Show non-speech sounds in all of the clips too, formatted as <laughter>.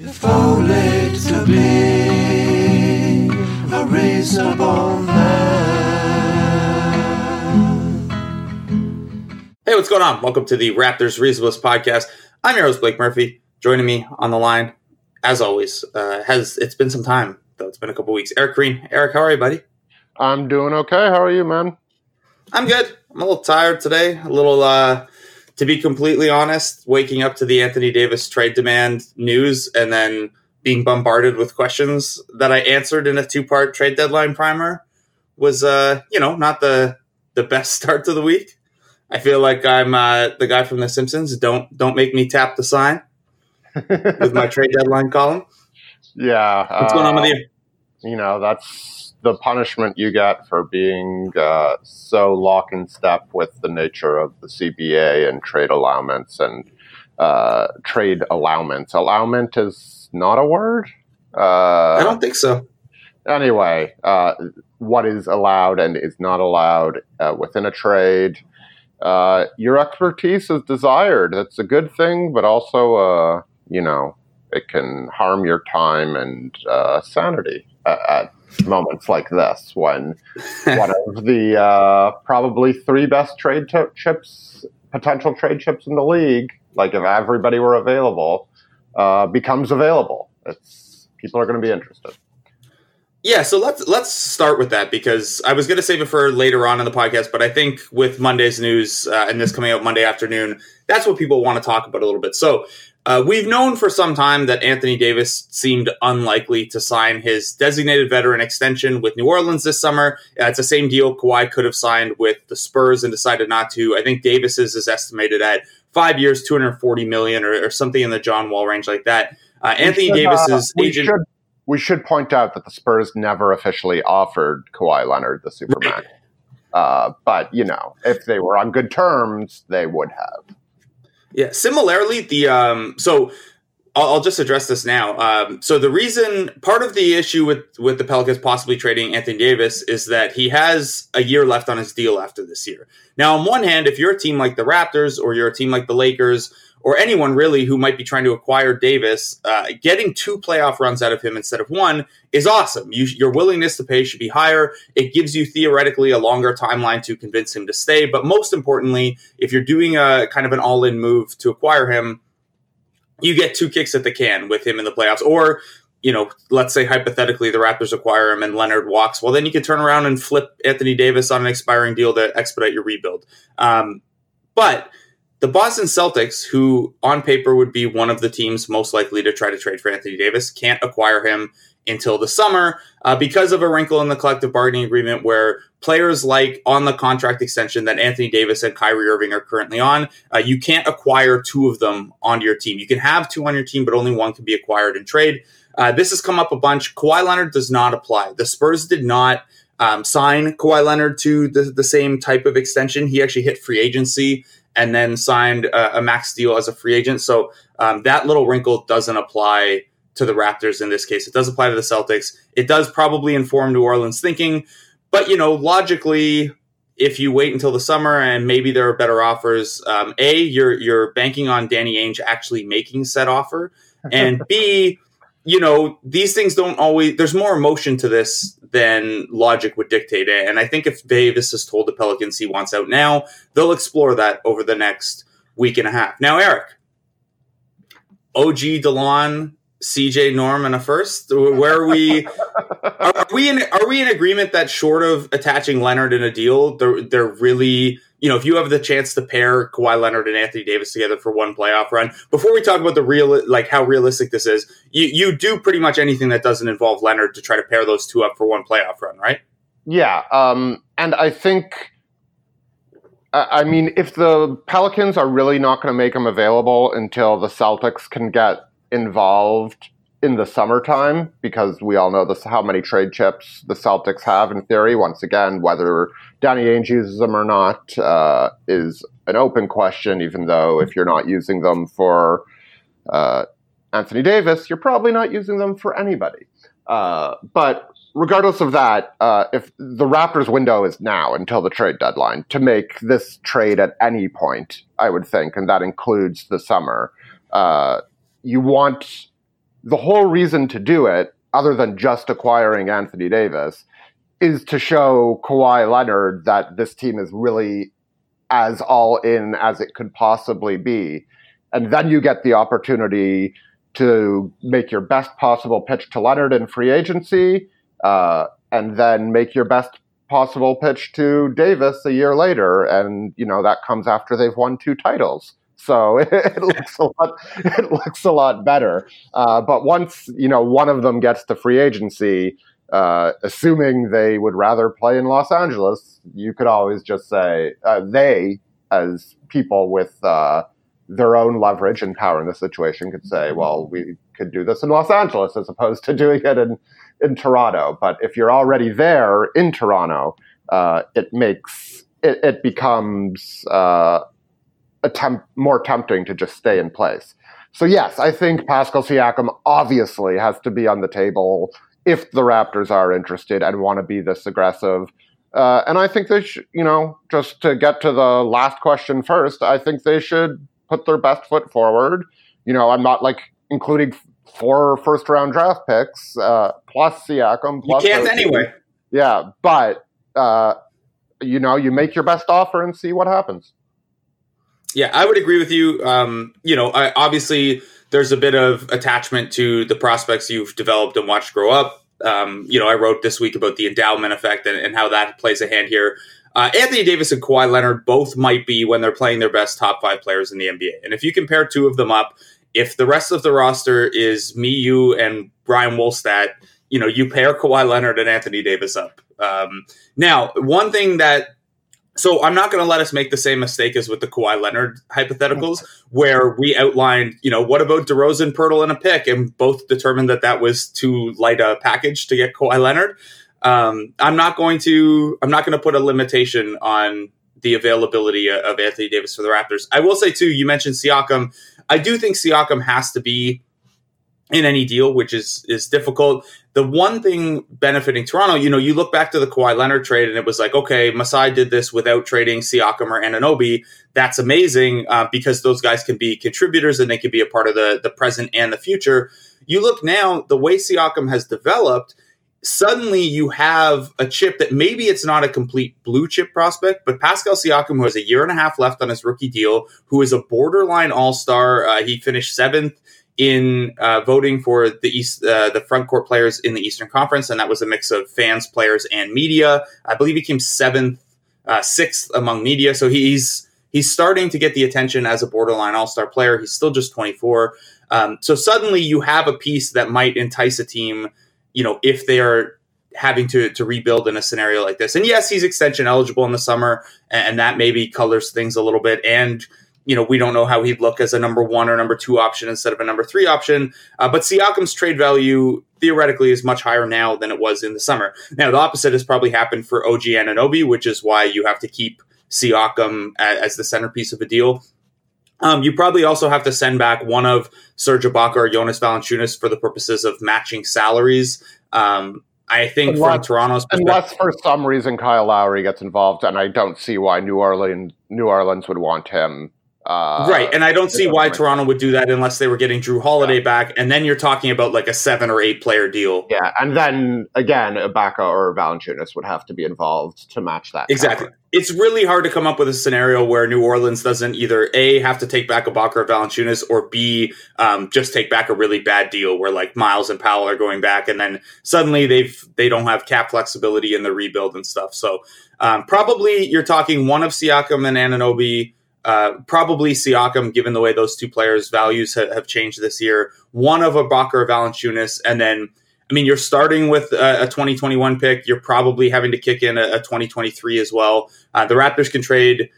If only to be a reasonable man. Hey, what's going on? Welcome to the Raptors Reasonablest podcast. I'm your host, Blake Murphy. Joining me on the line, as always, uh, has it's been some time though. It's been a couple weeks. Eric Koreen. Eric, how are you, buddy? I'm doing okay. How are you, man? I'm good. I'm a little tired today. A little, uh, to be completely honest, waking up to the Anthony Davis trade demand news and then being bombarded with questions that I answered in a two part trade deadline primer was, uh, you know, not the the best <laughs> start to the week. I feel like I'm uh, the guy from The Simpsons. Don't don't make me tap the sign with my <laughs> trade deadline column. Yeah. What's going on with you? You know, that's the punishment you get for being uh, so lock in step with the nature of the CBA and trade allowments and uh, trade allowments. Allowment is not a word. Uh, I don't think so. Anyway, uh, what is allowed and is not allowed uh, within a trade. Uh, your expertise is desired. That's a good thing, but also, uh, you know, it can harm your time and uh, sanity at, moments like this when <laughs> one of the uh, probably three best trade t- chips, potential trade chips in the league, like if everybody were available, uh, becomes available. It's people are going to be interested. Yeah, so let's let's start with that because I was going to save it for later on in the podcast, but I think with Monday's news uh, and this coming out Monday afternoon, that's what people want to talk about a little bit. So uh, we've known for some time that Anthony Davis seemed unlikely to sign his designated veteran extension with New Orleans this summer. Uh, it's the same deal Kawhi could have signed with the Spurs and decided not to. I think Davis's is estimated at five years, 240 million or, or something in the John Wall range like that. Uh, Anthony should, Davis's we agent. Should, we should point out that the Spurs never officially offered Kawhi Leonard the supermax. Right. <laughs> Uh, but, you know, if they were on good terms, they would have. Yeah. Similarly, the um, so I'll, I'll just address this now. Um, so the reason, part of the issue with with the Pelicans possibly trading Anthony Davis is that he has a year left on his deal after this year. Now, on one hand, if you're a team like the Raptors or you're a team like the Lakers or anyone really who might be trying to acquire Davis, uh, getting two playoff runs out of him instead of one is awesome. You, your willingness to pay should be higher. It gives you theoretically a longer timeline to convince him to stay. But most importantly, if you're doing a kind of an all in move to acquire him, you get two kicks at the can with him in the playoffs. Or, you know, let's say hypothetically the Raptors acquire him and Leonard walks. Well, then you can turn around and flip Anthony Davis on an expiring deal to expedite your rebuild. Um, but the Boston Celtics, who on paper would be one of the teams most likely to try to trade for Anthony Davis, can't acquire him until the summer uh, because of a wrinkle in the collective bargaining agreement where players like on the contract extension that Anthony Davis and Kyrie Irving are currently on, uh, you can't acquire two of them onto your team. You can have two on your team, but only one can be acquired in trade. Uh, this has come up a bunch. Kawhi Leonard does not apply. The Spurs did not um, sign Kawhi Leonard to the, the same type of extension. He actually hit free agency and then signed a, a max deal as a free agent. So um, that little wrinkle doesn't apply to the Raptors in this case. It does apply to the Celtics. It does probably inform New Orleans thinking, but you know, logically, if you wait until the summer and maybe there are better offers, um, a you're you're banking on Danny Ainge actually making said offer, and b you know these things don't always. There's more emotion to this than logic would dictate it. And I think if Davis has told the Pelicans he wants out now, they'll explore that over the next week and a half. Now, Eric, OG Delon, CJ Norm, and a first. Where are we? are we in? Are we in agreement that short of attaching Leonard in a deal, they're they're really you know, if you have the chance to pair Kawhi Leonard and Anthony Davis together for one playoff run, before we talk about the real, like how realistic this is, you, you do pretty much anything that doesn't involve Leonard to try to pair those two up for one playoff run, right? Yeah. Um, and I think, I mean, if the Pelicans are really not going to make them available until the Celtics can get involved in the summertime, because we all know this, how many trade chips the Celtics have in theory. Once again, whether Danny Ainge uses them or not uh, is an open question, even though if you're not using them for uh, Anthony Davis, you're probably not using them for anybody. Uh, but regardless of that, uh, if the Raptors' window is now until the trade deadline to make this trade at any point, I would think, and that includes the summer, uh, you want the whole reason to do it, other than just acquiring Anthony Davis, is to show Kawhi Leonard that this team is really as all in as it could possibly be. And then you get the opportunity to make your best possible pitch to Leonard in free agency, uh, and then make your best possible pitch to Davis a year later. And, you know, that comes after they've won two titles. So <laughs> it, it looks a lot. It looks a lot better. Uh, but once you know one of them gets to free agency, uh, assuming they would rather play in Los Angeles, you could always just say uh, they, as people with uh, their own leverage and power in the situation, could say, "Well, we could do this in Los Angeles as opposed to <laughs> doing it in in Toronto." But if you're already there in Toronto, uh, it makes it, it becomes uh, attempt more tempting to just stay in place. So yes, I think Pascal Siakam obviously has to be on the table if the Raptors are interested and want to be this aggressive. Uh, and I think they should, you know, just to get to the last question first, I think they should put their best foot forward. You know, I'm not like including four first round draft picks uh, plus Siakam. Plus you can't anyway. Yeah, but uh, you know, you make your best offer and see what happens. Yeah, I would agree with you. Um, you know, I, obviously there's a bit of attachment to the prospects you've developed and watched grow up. Um, you know, I wrote this week about the endowment effect and, and how that plays a hand here. Uh, Anthony Davis and Kawhi Leonard both might be when they're playing their best top five players in the NBA. And if you compare two of them up, if the rest of the roster is me, you, and Brian Wolstadt, you know, you pair Kawhi Leonard and Anthony Davis up. Um, now, one thing that so I'm not going to let us make the same mistake as with the Kawhi Leonard hypotheticals, where we outlined, you know, what about DeRozan, Poeltl, and a pick, and both determined that that was too light a package to get Kawhi Leonard. Um, I'm not going to. I'm not going to put a limitation on the availability of Anthony Davis for the Raptors. I will say too. You mentioned Siakam. I do think Siakam has to be in any deal, which is is difficult. The one thing benefiting Toronto, you know, you look back to the Kawhi Leonard trade, and it was like, okay, Masai did this without trading Siakam or Anunoby. That's amazing uh, because those guys can be contributors and they can be a part of the the present and the future. You look now, the way Siakam has developed. Suddenly, you have a chip that maybe it's not a complete blue chip prospect, but Pascal Siakam, who has a year and a half left on his rookie deal, who is a borderline all star. Uh, he finished seventh in uh, voting for the East, uh, the front court players in the Eastern Conference, and that was a mix of fans, players, and media. I believe he came seventh, uh, sixth among media. So he's he's starting to get the attention as a borderline All Star player. He's still just 24. Um, so suddenly you have a piece that might entice a team. You know, if they are having to to rebuild in a scenario like this. And yes, he's extension eligible in the summer, and, and that maybe colors things a little bit. And you know, we don't know how he'd look as a number one or number two option instead of a number three option. Uh, but Siakam's trade value theoretically is much higher now than it was in the summer. Now, the opposite has probably happened for OG Anunoby, which is why you have to keep Siakam as, as the centerpiece of a deal. Um, you probably also have to send back one of Serge Ibaka or Jonas Valanciunas for the purposes of matching salaries. Um, I think unless, from Toronto's unless for some reason Kyle Lowry gets involved, and I don't see why New Orleans New Orleans would want him uh, right, and I don't see why Toronto would do that unless they were getting Jrue Holiday yeah. back, and then you're talking about like a seven or eight player deal. Yeah, and then again, Ibaka or Valanciunas would have to be involved to match that. Exactly. It's really hard to come up with a scenario where New Orleans doesn't either a have to take back Ibaka or Valanciunas, or b um, just take back a really bad deal where like Miles and Powell are going back, and then suddenly they've they don't have cap flexibility in the rebuild and stuff. So um, probably you're talking one of Siakam and Anunoby uh, probably Siakam, given the way those two players' values ha- have changed this year. One of Ibaka or Valanciunas, and then I mean, you're starting with a, a, 2021 pick. You're probably having to kick in a, a 2023 as well. Uh, the Raptors can trade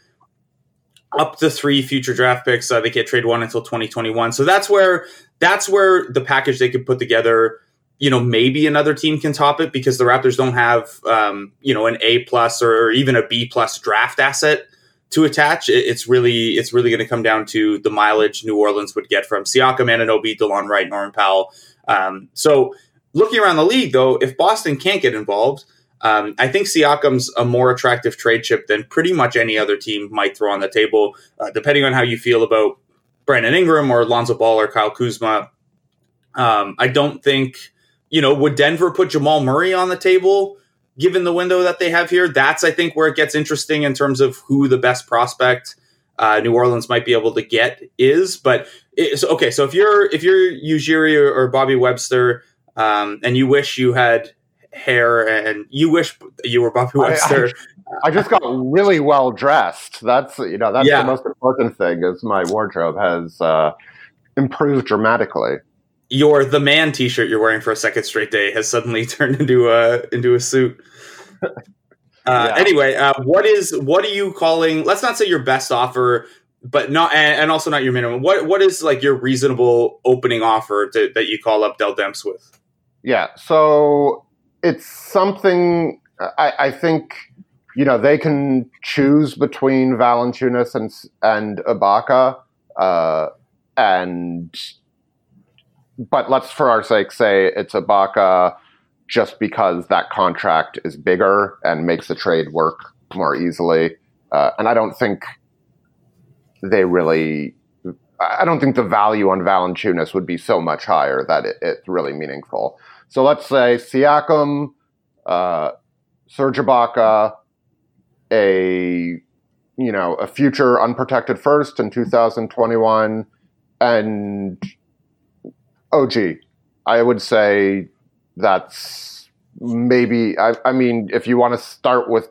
up to three future draft picks. Uh, they can't trade one until 2021. So that's where that's where the package they could put together. You know, maybe another team can top it because the Raptors don't have um, you know an A plus or even a B plus draft asset to attach. It's really it's really going to come down to the mileage New Orleans would get from Siakam, Anunoby, Delon Wright, Norman Powell. Um, so looking around the league, though, if Boston can't get involved, um, I think Siakam's a more attractive trade chip than pretty much any other team might throw on the table, uh, depending on how you feel about Brandon Ingram or Lonzo Ball or Kyle Kuzma. Um, I don't think you know would Denver put Jamal Murray on the table given the window that they have here. That's I think where it gets interesting in terms of who the best prospect uh, New Orleans might be able to get is. But it's okay. So if you're if you're Ujiri or, or Bobby Webster, um, and you wish you had hair and you wish you were Bobby Webster. I, I, I just got really well dressed. That's you know that's yeah. the most important thing. Is my wardrobe has uh, improved dramatically. Your the man T-shirt you're wearing for a second straight day has suddenly <laughs> turned into a into a suit. <laughs> Uh, yeah. Anyway, uh, what is what are you calling? Let's not say your best offer, but not and, and, also not your minimum. What what is like your reasonable opening offer to, that you call up Dell Demps with? Yeah, so it's something I, I think you know they can choose between Valanciunas and and Ibaka, uh, and but let's for our sake say it's Ibaka just because that contract is bigger and makes the trade work more easily. Uh, and I don't think they really. I don't think the value on Valanciunas would be so much higher that it, it's really meaningful. So let's say Siakam, uh, Serge Ibaka, a you know a future unprotected first in 2021, and OG. I would say that's maybe. I, I mean, if you want to start with,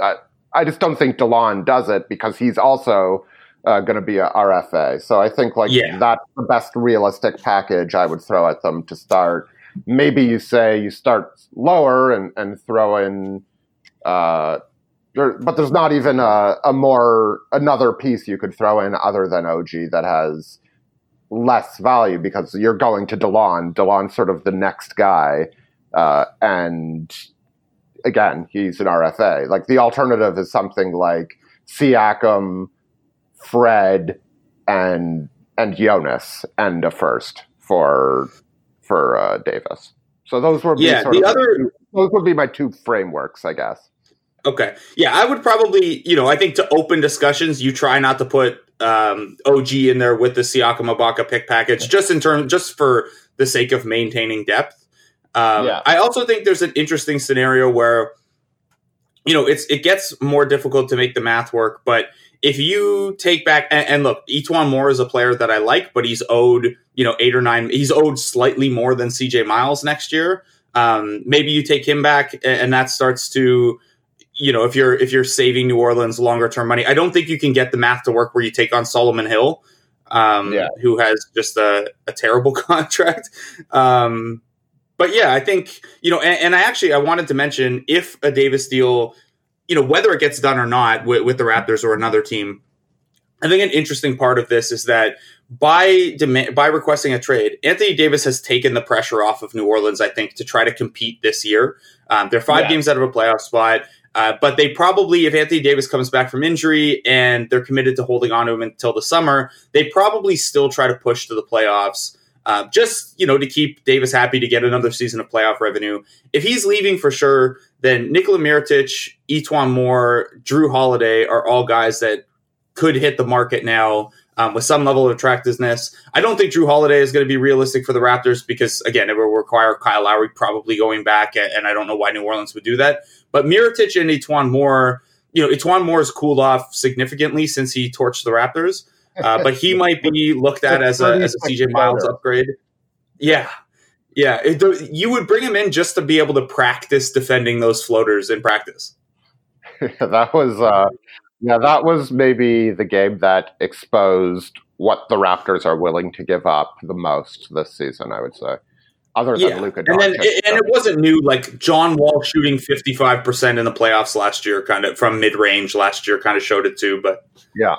uh, I just don't think Delon does it because he's also uh, going to be a RFA. So I think like yeah. that's the best realistic package I would throw at them to start maybe you say you start lower and, and throw in uh, there, but there's not even a, a, more another piece you could throw in other than OG that has less value because you're going to Delon. Delon's sort of the next guy, uh, and again, he's an RFA. Like the alternative is something like Siakam, Fred, and and Jonas, and a first for for uh, Davis. So those were yeah. the other two, those would be my two frameworks, I guess. Okay. Yeah, I would probably, you know, I think to open discussions, you try not to put um, OG in there with the Siakam Ibaka pick package, just in terms, just for the sake of maintaining depth. Um, yeah. I also think there's an interesting scenario where, you know, it's it gets more difficult to make the math work, but if you take back and, and, look, E'Twaun Moore is a player that I like, but he's owed you know eight or nine. He's owed slightly more than C.J. Miles next year. Um, maybe you take him back, and, and that starts to you know if you're if you're saving New Orleans longer term money. I don't think you can get the math to work where you take on Solomon Hill, um, yeah. who has just a, a terrible <laughs> contract. Um, but yeah, I think you know, and, and I actually I wanted to mention if a Davis deal you know, whether it gets done or not with, with the Raptors or another team, I think an interesting part of this is that by demand, by requesting a trade, Anthony Davis has taken the pressure off of New Orleans. I think to try to compete this year. Um, they're five yeah. games out of a playoff spot, uh, but they probably, if Anthony Davis comes back from injury and they're committed to holding on to him until the summer, they probably still try to push to the playoffs. Uh, just you know to keep Davis happy to get another season of playoff revenue. If he's leaving for sure, then Nikola Mirotic, E'Twaun Moore, Jrue Holiday are all guys that could hit the market now um, with some level of attractiveness. I don't think Jrue Holiday is going to be realistic for the Raptors because again, it will require Kyle Lowry probably going back, and I don't know why New Orleans would do that. But Mirotic and E'Twaun Moore, you know, E'Twaun Moore has cooled off significantly since he torched the Raptors. Uh, <laughs> but he might be looked at as a as a CJ Miles upgrade. Yeah, yeah. It, you would bring him in just to be able to practice defending those floaters in practice. <laughs> that was, uh, yeah, that was maybe the game that exposed what the Raptors are willing to give up the most this season. I would say other than yeah. Luka. And then, it, and it wasn't new. Like John Wall shooting fifty five percent in the playoffs last year, kind of from mid range last year, kind of showed it too. But yeah,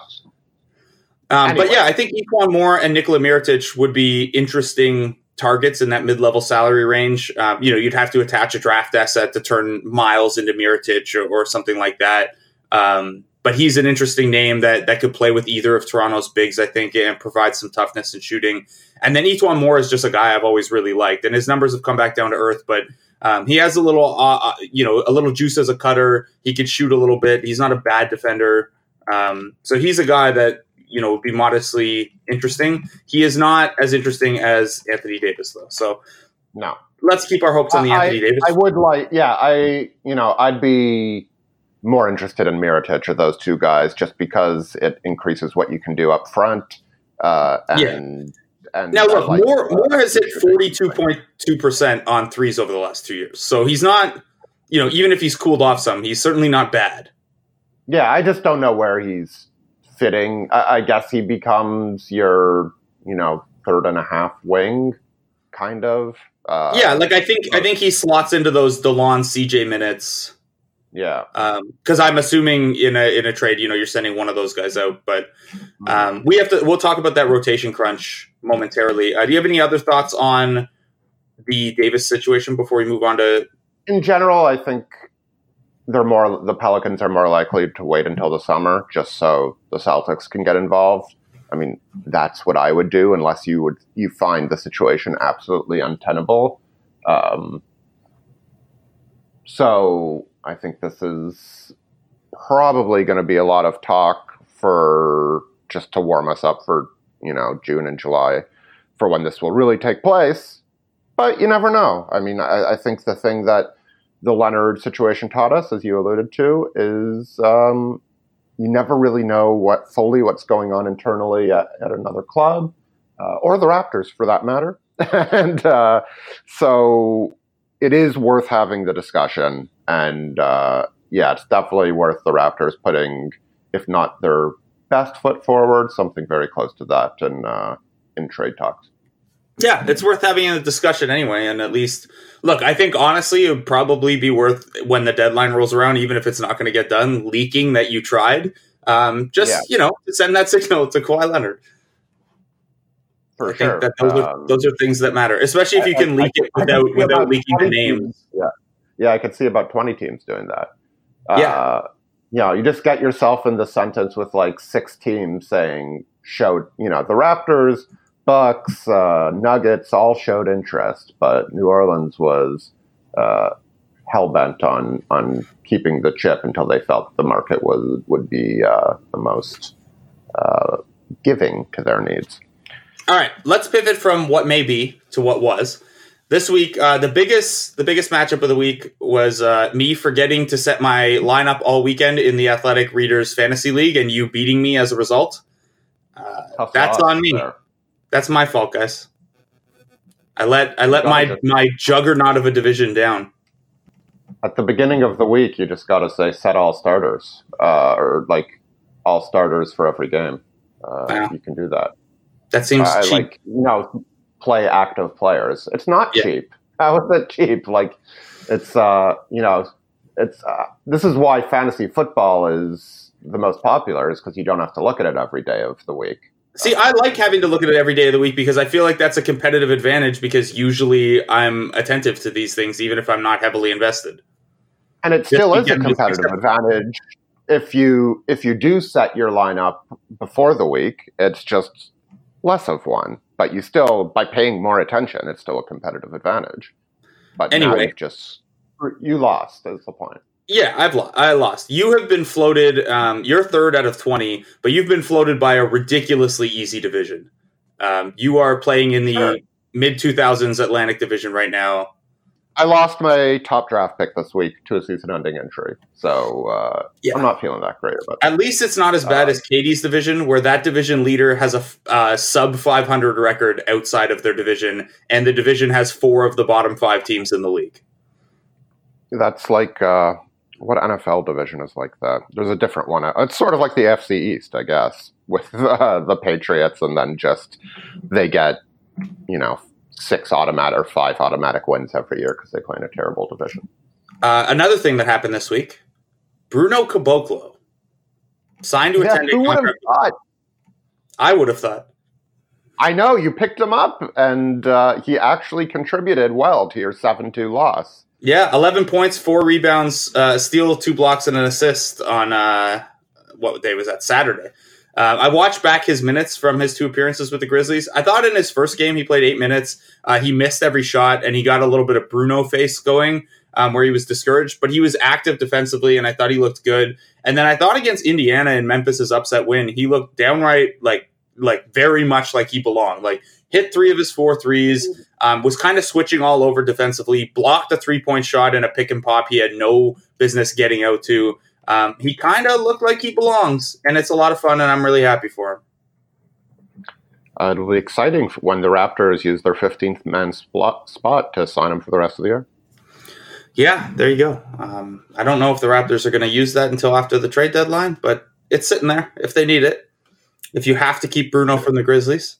um, anyway. But yeah, I think E'Twaun Moore and Nikola Mirotic would be interesting targets in that mid-level salary range. Um, you know, you'd have to attach a draft asset to turn Miles into Mirotic or, or something like that. Um, but he's an interesting name that that could play with either of Toronto's bigs, I think, and provide some toughness and shooting. And then E'Twaun Moore is just a guy I've always really liked, and his numbers have come back down to earth, but. Um, he has a little, uh, uh you know, a little juice as a cutter. He can shoot a little bit. He's not a bad defender. Um, so he's a guy that you know would be modestly interesting. He is not as interesting as Anthony Davis though. So no, let's keep our hopes on the I, Anthony Davis. I would like, yeah, I you know I'd be more interested in Mirotic or those two guys just because it increases what you can do up front. Uh, and and now look, like, Moore Moore has hit forty two point two percent on threes over the last two years. So he's not, you know, even if he's cooled off some, he's certainly not bad. Yeah, I just don't know where he's fitting. I, I guess he becomes your, you know, third and a half wing, kind of. Uh, yeah, like I think I think he slots into those Delon CJ minutes. Yeah. because I'm assuming in a in a trade, you know, you're sending one of those guys out. But um, we have to. We'll talk about that rotation crunch momentarily. Uh, do you have any other thoughts on the Davis situation before we move on to? in general, I think they're more the Pelicans are more likely to wait until the summer just so the Celtics can get involved. I mean, that's what I would do unless you would you find the situation absolutely untenable. Um, so I think this is probably going to be a lot of talk for just to warm us up for you know June and July for when this will really take place. But you never know. I mean, I, I think the thing that the Leonard situation taught us, as you alluded to, is um, you never really know what fully what's going on internally at, at another club uh, or the Raptors, for that matter. <laughs> and uh, so it is worth having the discussion. And uh, yeah, it's definitely worth the Raptors putting, if not their best foot forward, something very close to that in uh, in trade talks. Yeah, it's worth having a discussion anyway, and at least look. I think honestly, it would probably be worth when the deadline rolls around, even if it's not going to get done, leaking that you tried. Um, just Yeah. you know, send that <laughs> signal to Kawhi Leonard. For I think that those are Um, those are things that matter, especially if you can I- leak I it without without leaking the 20 names. Yeah, yeah, I could see about twenty teams doing that. Yeah. uh, you know, you just get yourself in the sentence with like six teams saying showed. You know, the Raptors, Bucks, uh, Nuggets all showed interest, but New Orleans was uh, hell bent on on keeping the chip until they felt the market was would be uh, the most uh, giving to their needs. All right, let's pivot from what may be to what was. This week, uh, the biggest the biggest matchup of the week was uh, me forgetting to set my lineup all weekend in the Athletic Readers Fantasy League, and you beating me as a result. Uh, That's on me. there. that's my fault, guys. I let I let my my juggernaut of a division down. at the beginning of the week, you just got to say set all starters, uh, or like all starters for every game. Uh, Wow. You can do that. That seems I cheap. like you know play active players. It's not Yeah. cheap. How is it cheap? Like it's uh, you know it's uh, this is why fantasy football is the most popular is because you don't have to look at it every day of the week. See, I like having to look at it every day of the week because I feel like that's a competitive advantage because usually I'm attentive to these things even if I'm not heavily invested. And it Just still is a competitive advantage if you if you do set your lineup before the week. It's just less of one, but you still by paying more attention, it's still a competitive advantage. But Anyway. just you lost. Is the point? Yeah, I've lo- I lost. You have been floated. Um, you're third out of twenty, but you've been floated by a ridiculously easy division. Um, you are playing in the Sure. mid two thousands Atlantic Division right now. I lost my top draft pick this week to a season-ending injury, so uh, Yeah. I'm not feeling that great about. It. At least it's not as bad Uh, as Katie's division, where that division leader has a uh, sub 500 record outside of their division, and the division has four of the bottom five teams in the league. That's like uh, what NFL division is like that. There's a different one. It's sort of like the AFC East, I guess, <laughs> with uh, the Patriots, and then just they get you know six automatic or five automatic wins every year because they play in a terrible division. Uh, another thing that happened this week Bruno Caboclo signed to attend a Yeah, 10 day who would have contract. thought? I would have thought. I know you picked him up, and uh, he actually contributed well to your seven-two loss. Yeah, 11 points, four rebounds, uh, steal, two blocks, and an assist on uh, what day was that? Saturday. Uh, I watched back his minutes from his two appearances with the Grizzlies. I thought in his first game he played eight minutes. Uh, he missed every shot and he got a little bit of Bruno face going. um, where he was discouraged, but he was active defensively, and I thought he looked good. And then I thought against Indiana and Memphis's upset win, he looked downright like like very much like he belonged. Like hit three of his four threes, um, was kind of switching all over defensively, blocked a three point shot and a pick and pop he had no business getting out to. Um, he kind of looked like he belongs, and it's a lot of fun, and I'm really happy for him. Uh, it'll be exciting when the Raptors use their 15th man spot to sign him for the rest of the year. Yeah, there you go. Um, I don't know if the Raptors are going to use that until after the trade deadline, but it's sitting there if they need it. If you have to keep Bruno from the Grizzlies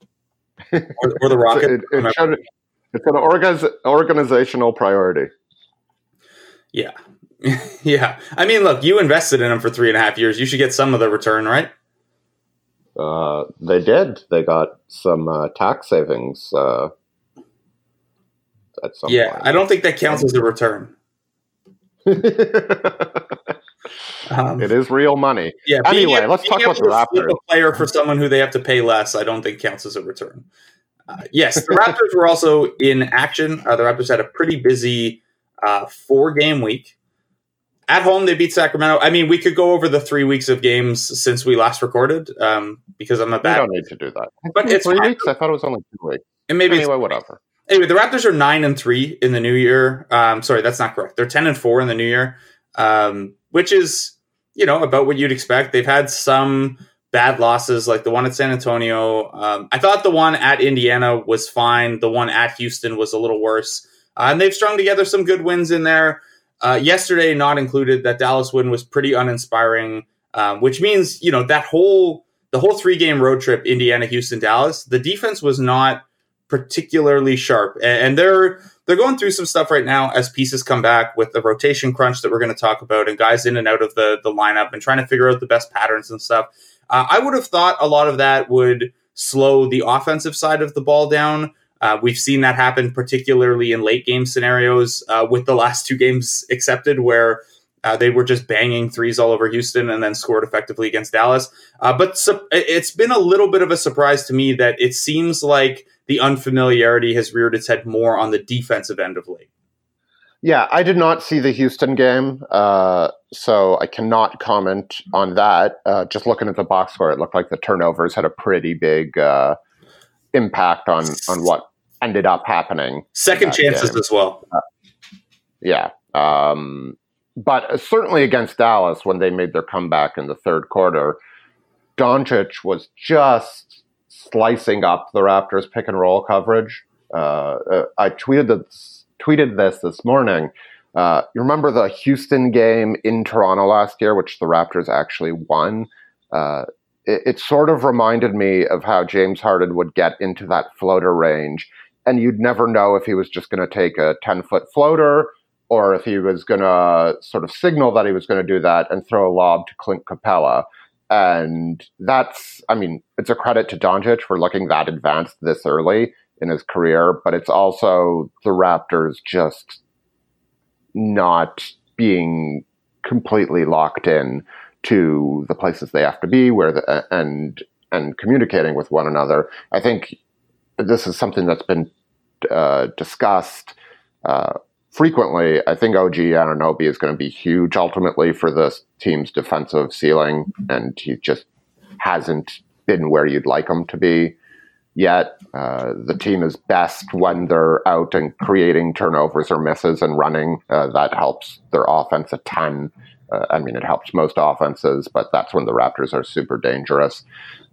<laughs> or, or the Rockets, it, it it's an organiz- organizational priority. Yeah, <laughs> yeah. I mean, look, you invested in him for three and a half years. You should get some of the return, right? Uh, they did. They got some uh, tax savings. Uh, at some yeah, point. I don't think that counts as a return. <laughs> um, it is real money. Yeah. Anyway, let's talk about the Raptors. A player for someone who they have to pay less, I don't think counts as a return. Uh, yes, the Raptors were also in action. Uh, the Raptors had a pretty busy uh, four game week. At home, they beat Sacramento. I mean, we could go over the three weeks of games since we last recorded um, because I'm a bad. We don't need to do that. But it's three weeks. I thought it was only two weeks. And maybe anyway, whatever. Anyway, the Raptors are nine and three in the new year. Um, sorry, that's not correct. They're ten and four in the new year, um, which is you know about what you'd expect. They've had some bad losses, like the one at San Antonio. Um, I thought the one at Indiana was fine. The one at Houston was a little worse, uh, and they've strung together some good wins in there. Uh, yesterday, not included, that Dallas win was pretty uninspiring, um, which means you know that whole the whole three game road trip, Indiana, Houston, Dallas, the defense was not particularly sharp, and, and they're they're going through some stuff right now as pieces come back with the rotation crunch that we're going to talk about, and guys in and out of the the lineup, and trying to figure out the best patterns and stuff. Uh, I would have thought a lot of that would slow the offensive side of the ball down. Uh, we've seen that happen, particularly in late game scenarios, uh, with the last two games accepted, where uh, they were just banging threes all over Houston and then scored effectively against Dallas. Uh, but su- it's been a little bit of a surprise to me that it seems like the unfamiliarity has reared its head more on the defensive end of late. Yeah, I did not see the Houston game, uh, so I cannot comment on that. Uh, just looking at the box score, it looked like the turnovers had a pretty big impact on on what ended up happening. Second chances game. as well. Uh, yeah. Um, but certainly against Dallas, when they made their comeback in the third quarter, Doncic was just slicing up the Raptors pick and roll coverage. Uh, uh I tweeted this, tweeted this this morning. Uh, you remember the Houston game in Toronto last year, which the Raptors actually won? Uh, it, it, sort of reminded me of how James Harden would get into that floater range and you'd never know if he was just going to take a 10 foot floater or if he was going to sort of signal that he was going to do that and throw a lob to Clint Capela. And that's, I mean, it's a credit to Doncic for looking that advanced this early in his career, but it's also the Raptors just not being completely locked in to the places they have to be where the, and and communicating with one another. I think this is something that's been uh, discussed uh, frequently. I think OG Anunoby is going to be huge ultimately for this team's defensive ceiling, and he just hasn't been where you'd like him to be yet. Uh, the team is best when they're out and creating turnovers or misses and running. Uh, that helps their offense a ton. Uh, I mean, it helps most offenses, but that's when the Raptors are super dangerous.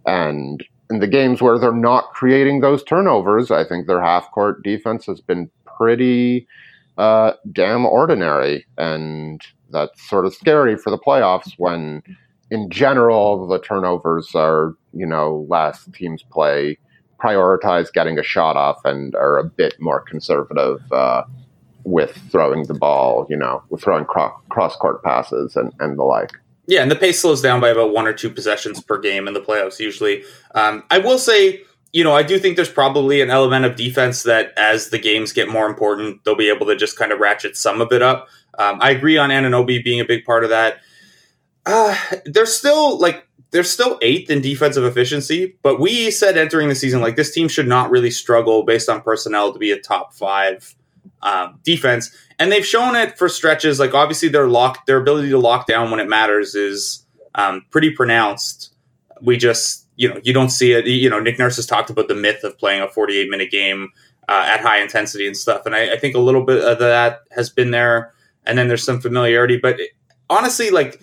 And in the games where they're not creating those turnovers, I think their half court defense has been pretty uh, damn ordinary. And that's sort of scary for the playoffs when, in general, the turnovers are, you know, last teams play prioritize getting a shot off and are a bit more conservative uh, with throwing the ball, you know, with throwing cro- cross court passes and, and the like. Yeah, and the pace slows down by about one or two possessions per game in the playoffs usually. Um, I will say, you know, I do think there's probably an element of defense that as the games get more important, they'll be able to just kind of ratchet some of it up. Um, I agree on Anunoby being a big part of that. Uh, they're still like they're still eighth in defensive efficiency, but we said entering the season like this team should not really struggle based on personnel to be a top five um, defense, and they've shown it for stretches. Like obviously, their lock, their ability to lock down when it matters is um, pretty pronounced. We just, you know, you don't see it. You know, Nick Nurse has talked about the myth of playing a 48 minute game uh, at high intensity and stuff, and I, I, think a little bit of that has been there. And then there's some familiarity, but it, honestly, like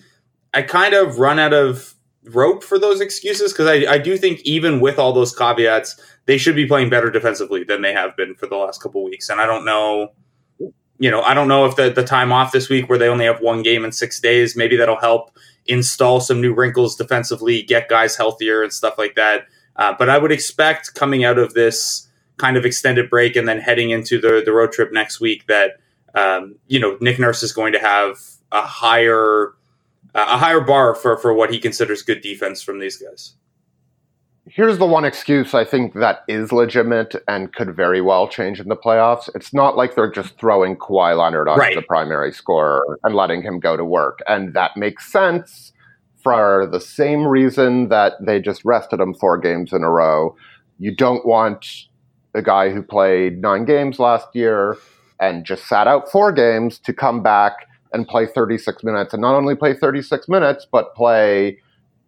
I kind of run out of rope for those excuses because I, I do think even with all those caveats, they should be playing better defensively than they have been for the last couple weeks. And I don't know, you know, I don't know if the, the time off this week where they only have one game in six days, maybe that'll help install some new wrinkles defensively, get guys healthier and stuff like that. Uh, but I would expect coming out of this kind of extended break and then heading into the, the road trip next week that, um, you know, Nick Nurse is going to have a higher a higher bar for for what he considers good defense from these guys. Here's the one excuse I think that is legitimate and could very well change in the playoffs. It's not like they're just throwing Kawhi Leonard on right. the primary scorer and letting him go to work. And that makes sense for the same reason that they just rested him four games in a row. You don't want a guy who played nine games last year and just sat out four games to come back and play 36 minutes. And not only play 36 minutes but play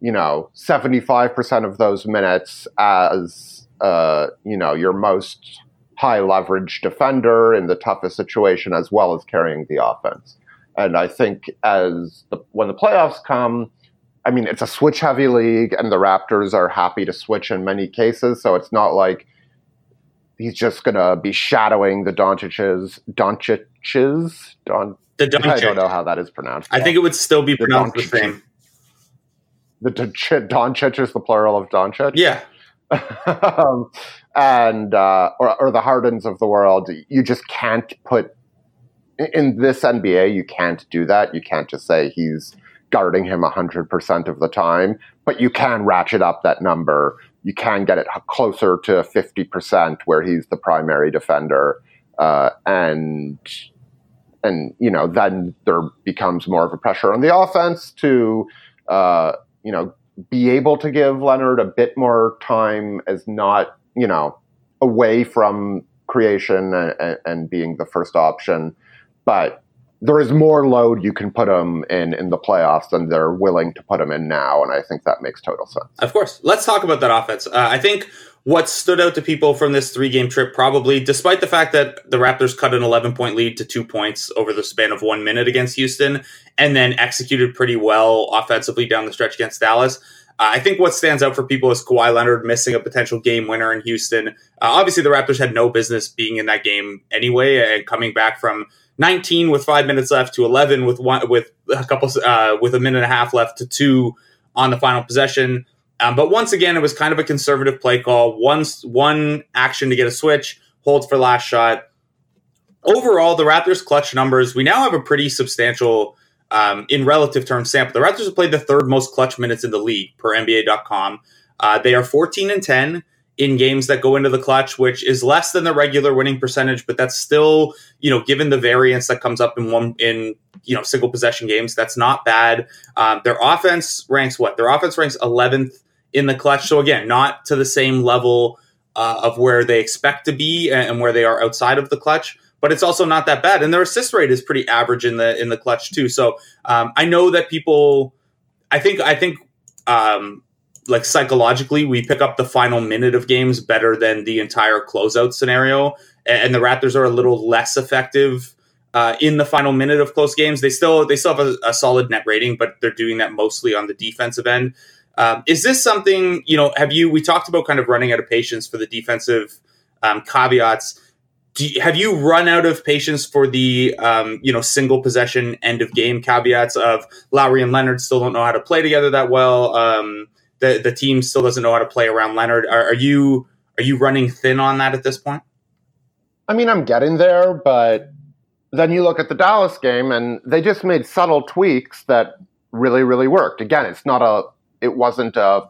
you know 75% of those minutes as uh, you know your most high leverage defender in the toughest situation as well as carrying the offense. And i think as the, when the playoffs come i mean it's a switch heavy league and the raptors are happy to switch in many cases. So it's not like he's just going to be shadowing the Doncic's Doncic's Don the Doncic. I don't know how that is pronounced. I think it would still be pronounced the, the same. The Doncic is the plural of Doncic. Yeah. <laughs> um, and uh, or, or the Hardens of the world. You just can't put in this NBA. You can't do that. You can't just say he's guarding him hundred percent of the time. But you can ratchet up that number. You can get it closer to fifty percent where he's the primary defender. Uh, and and you know then there becomes more of a pressure on the offense to uh, you know be able to give Leonard a bit more time as not you know away from creation and, and being the first option, but there is more load you can put them in in the playoffs than they're willing to put them in now, and I think that makes total sense. Of course, let's talk about that offense. Uh, I think what stood out to people from this three game trip, probably, despite the fact that the Raptors cut an 11 point lead to two points over the span of one minute against Houston, and then executed pretty well offensively down the stretch against Dallas. Uh, I think what stands out for people is Kawhi Leonard missing a potential game winner in Houston. Uh, obviously, the Raptors had no business being in that game anyway, and coming back from 19 with five minutes left to 11 with one with a couple uh, with a minute and a half left to two on the final possession. Um, but once again, it was kind of a conservative play call. One one action to get a switch, hold for last shot. Overall, the Raptors' clutch numbers. We now have a pretty substantial, um, in relative terms, sample. The Raptors have played the third most clutch minutes in the league per NBA.com. Uh, they are 14 and 10 in games that go into the clutch, which is less than the regular winning percentage, but that's still, you know, given the variance that comes up in one in you know single possession games, that's not bad. Um, their offense ranks what? Their offense ranks 11th in the clutch. So again, not to the same level uh, of where they expect to be and where they are outside of the clutch, but it's also not that bad. And their assist rate is pretty average in the in the clutch too. So um, I know that people, I think I think. Um, like psychologically, we pick up the final minute of games better than the entire closeout scenario, and the Raptors are a little less effective uh, in the final minute of close games. They still they still have a, a, solid net rating, but they're doing that mostly on the defensive end. Um, is this something you know? Have you? We talked about kind of running out of patience for the defensive um, caveats. You, have you run out of patience for the um, you know single possession end of game caveats of Lowry and Leonard still don't know how to play together that well? Um, the the team still doesn't know how to play around Leonard. Are, are you are you running thin on that at this point? I mean, I'm getting there, but then you look at the Dallas game and they just made subtle tweaks that really, really worked. Again, it's not a it wasn't a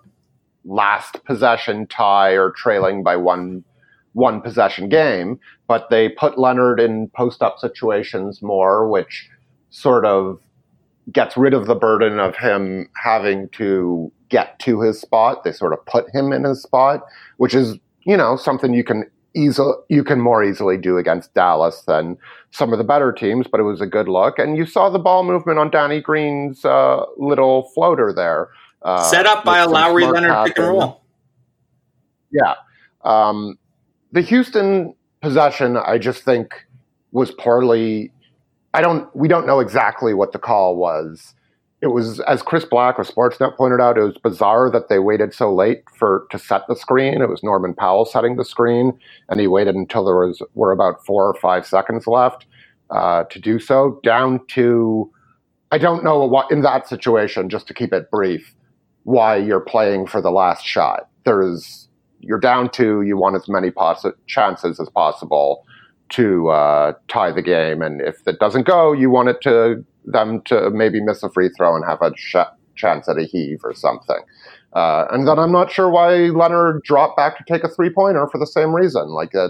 last possession tie or trailing by one one possession game, but they put Leonard in post up situations more, which sort of gets rid of the burden of him having to get to his spot. They sort of put him in his spot, which is, you know, something you can easily you can more easily do against Dallas than some of the better teams, but it was a good look. And you saw the ball movement on Danny Green's uh, little floater there. Uh, Set up by a Lowry Leonard pick and roll. Yeah. Um, the Houston possession, I just think, was poorly. I don't. We don't know exactly what the call was it was as Chris Black of Sportsnet pointed out, it was bizarre that they waited so late for to set the screen. It was Norman Powell setting the screen, and he waited until there was were about four or five seconds left uh, to do so. Down to, I don't know what in that situation. Just to keep it brief, why you're playing for the last shot. There's you're down to you want as many poss- chances as possible to uh, tie the game, and if it doesn't go, you want it to them to maybe miss a free throw and have a sh- chance at a heave or something. Uh, and then I'm not sure why Leonard dropped back to take a three pointer for the same reason. Like uh,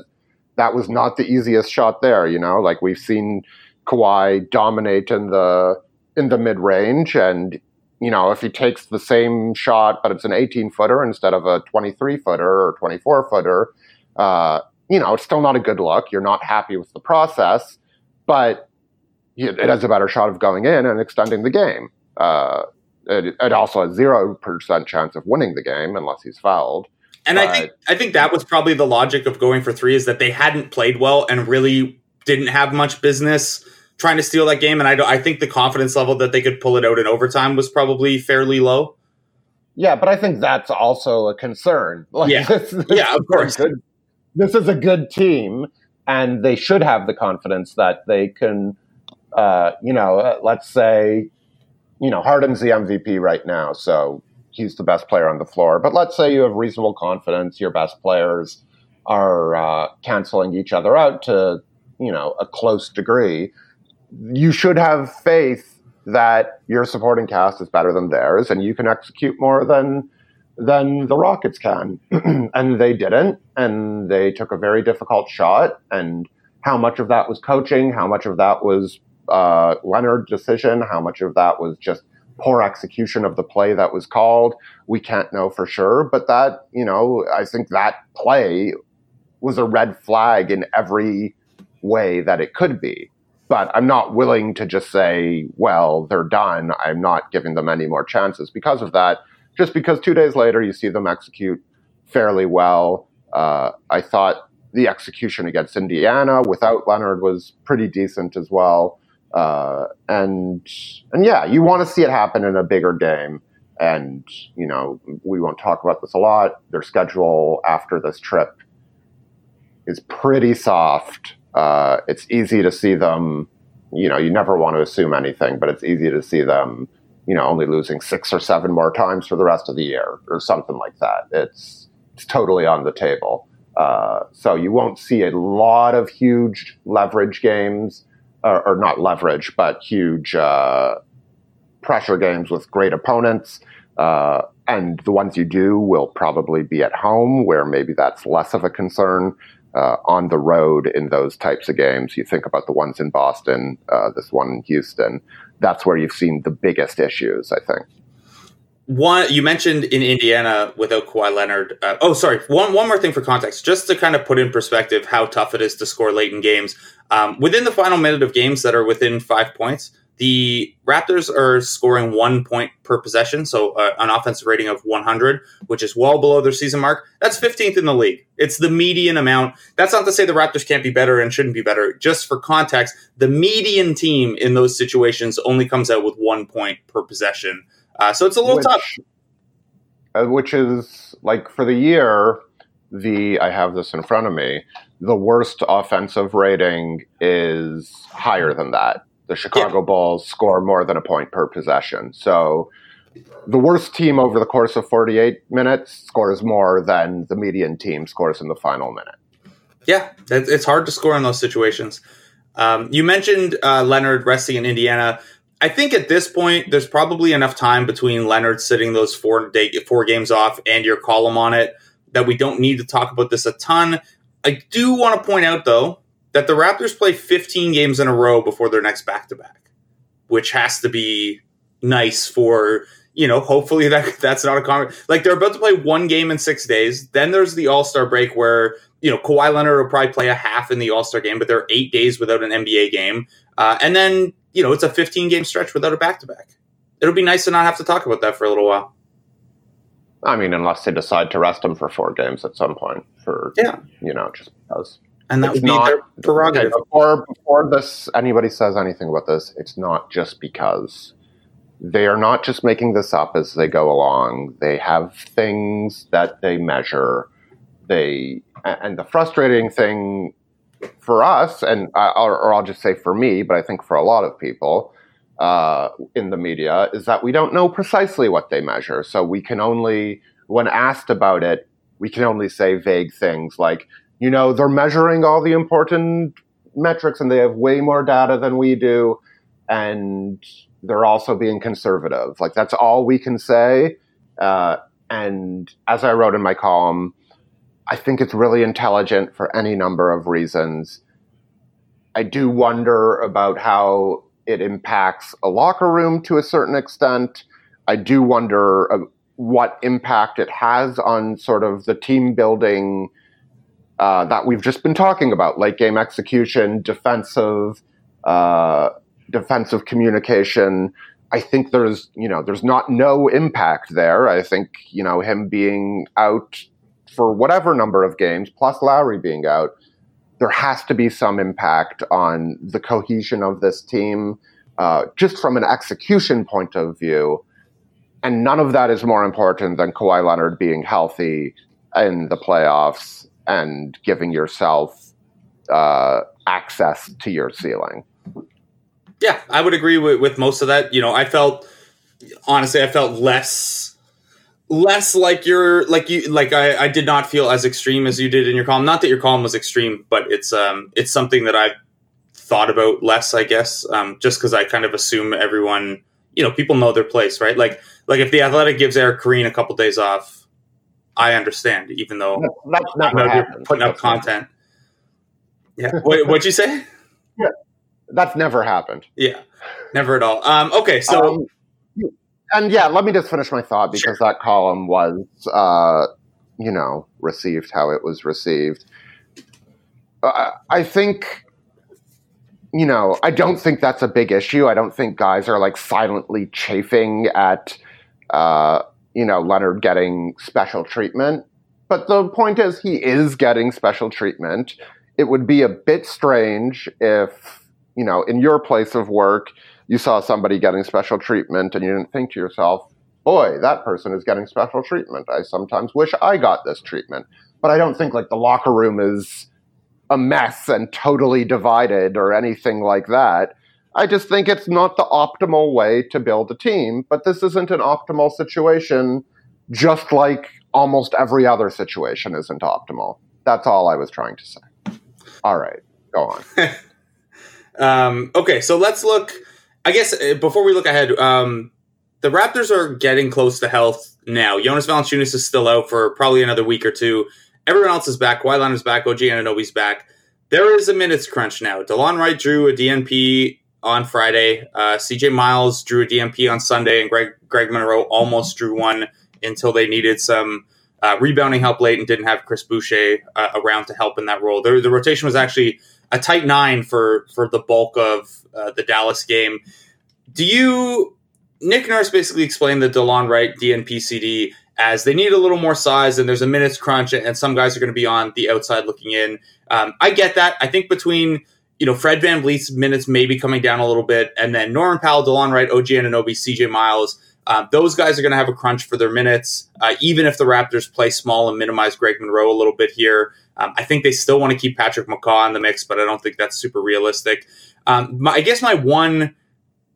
that was not the easiest shot there. You know, like we've seen Kawhi dominate in the in the mid range, and you know if he takes the same shot but it's an 18 footer instead of a 23 footer or 24 footer, uh, you know it's still not a good look. You're not happy with the process, but it has a better shot of going in and extending the game. Uh, it, it, also has zero percent chance of winning the game unless he's fouled. And but, I think I think that was probably the logic of going for three is that they hadn't played well and really didn't have much business trying to steal that game. And I I think the confidence level that they could pull it out in overtime was probably fairly low. Yeah, but I think that's also a concern. Like, yeah, <laughs> this, this yeah, of course. Good, this is a good team, and they should have the confidence that they can uh, you know, uh, let's say, you know, Harden's the MVP right now, so he's the best player on the floor. But let's say you have reasonable confidence, your best players are uh, canceling each other out to, you know, a close degree. You should have faith that your supporting cast is better than theirs, and you can execute more than than the Rockets can. <clears throat> and they didn't, and they took a very difficult shot. And how much of that was coaching? How much of that was uh, Leonard decision, how much of that was just poor execution of the play that was called, we can't know for sure. But that, you know, I think that play was a red flag in every way that it could be. But I'm not willing to just say, well, they're done. I'm not giving them any more chances because of that. Just because two days later you see them execute fairly well. Uh, I thought the execution against Indiana without Leonard was pretty decent as well. Uh, and and yeah, you want to see it happen in a bigger game. And you know, we won't talk about this a lot. Their schedule after this trip is pretty soft. Uh, it's easy to see them. You know, you never want to assume anything, but it's easy to see them. You know, only losing six or seven more times for the rest of the year, or something like that. It's it's totally on the table. Uh, so you won't see a lot of huge leverage games or, or not leverage, but huge uh, pressure games with great opponents. Uh, and the ones you do will probably be at home, where maybe that's less of a concern. Uh, on the road in those types of games, you think about the ones in Boston, uh, this one in Houston. That's where you've seen the biggest issues, I think. One, you mentioned in Indiana without Kawhi Leonard. Uh, oh, sorry. One, one more thing for context, just to kind of put in perspective how tough it is to score late in games. Um, within the final minute of games that are within five points, the Raptors are scoring one point per possession, so uh, an offensive rating of 100, which is well below their season mark. That's 15th in the league. It's the median amount. That's not to say the Raptors can't be better and shouldn't be better. Just for context, the median team in those situations only comes out with one point per possession. Uh, so it's a little which, tough. Uh, which is like for the year, the I have this in front of me. The worst offensive rating is higher than that. The Chicago yeah. Bulls score more than a point per possession. So the worst team over the course of 48 minutes scores more than the median team scores in the final minute. Yeah, it's hard to score in those situations. Um, you mentioned uh, Leonard resting in Indiana. I think at this point, there's probably enough time between Leonard sitting those four day, four games off and your column on it that we don't need to talk about this a ton. I do want to point out though that the Raptors play 15 games in a row before their next back to back, which has to be nice for you know. Hopefully that <laughs> that's not a comment. Like they're about to play one game in six days. Then there's the All Star break where you know, Kawhi Leonard will probably play a half in the All Star game, but there are eight days without an NBA game, uh, and then you know it's a 15 game stretch without a back to back. It'll be nice to not have to talk about that for a little while. I mean, unless they decide to rest him for four games at some point, for Yeah. you know, just because. And that It's would be not- their prerogative. Okay, before before this anybody says anything about this, it's not just because they are not just making this up as they go along. They have things that they measure. They and the frustrating thing for us, and I- or, or I'll just say for me, but I think for a lot of people uh, in the media, is that we don't know precisely what they measure. So we can only, when asked about it, we can only say vague things like, you know, they're measuring all the important metrics and they have way more data than we do. And they're also being conservative. Like, that's all we can say. Uh, and as I wrote in my column, I think it's really intelligent for any number of reasons. I do wonder about how it impacts a locker room to a certain extent. I do wonder uh, what impact it has on sort of the team building uh, that we've just been talking about, late game execution, defensive, uh, defensive communication. I think there's, you know, there's not no impact there. I think, you know, him being out for whatever number of games, plus Lowry being out, there has to be some impact on the cohesion of this team, uh, just from an execution point of view. And none of that is more important than Kawhi Leonard being healthy in the playoffs and giving yourself uh, access to your ceiling. Yeah, I would agree with, with most of that. You know, I felt honestly, I felt less less like you're like you like I, I did not feel as extreme as you did in your column. Not that your column was extreme, but it's um it's something that I've thought about less, I guess. Um, just because I kind of assume everyone, you know, people know their place, right? Like like if the athletic gives Eric Koreen a couple days off, I understand, even though never know you're happened. putting up That's content. Yeah. What, what'd you say? <laughs> Yeah. That's never happened. Yeah. Never at all. Um, okay, so Um, and yeah, let me just finish my thought because that column was, uh, you know, received how it was received. Uh, I think, you know, I don't think that's a big issue. I don't think guys are like silently chafing at, uh, you know, Leonard getting special treatment. But the point is, he is getting special treatment. It would be a bit strange if, you know, in your place of work, you saw somebody getting special treatment and you didn't think to yourself, boy, that person is getting special treatment. I sometimes wish I got this treatment. But I don't think like the locker room is a mess and totally divided or anything like that. I just think it's not the optimal way to build a team, but this isn't an optimal situation, just like almost every other situation isn't optimal. That's all I was trying to say. All right, go on. <laughs> Um, okay, so let's look. I guess uh, before we look ahead, um, the Raptors are getting close to health now. Jonas Valanciunas is still out for probably another week or two. Everyone else is back. Kawhi Leonard's back. OG Anunoby's back. There is a minutes crunch now. Delon Wright drew a DNP on Friday. Uh, CJ Miles drew a DNP on Sunday, and Greg Greg Monroe almost drew one until they needed some uh, rebounding help late and didn't have Chris Boucher uh, around to help in that role. The, the rotation was actually a tight nine for for the bulk of uh, the Dallas game. Do you? Nick Nurse basically explained the Delon Wright DNP CD as they need a little more size and there's a minutes crunch and some guys are going to be on the outside looking in. Um, I get that. I think between you know Fred VanVleet's minutes may be coming down a little bit and then Norman Powell, Delon Wright, OG Anunoby, CJ Miles. Um, those guys are going to have a crunch for their minutes, uh, even if the Raptors play small and minimize Greg Monroe a little bit here. Um, I think they still want to keep Patrick McCaw in the mix, but I don't think that's super realistic. Um, my, I guess my one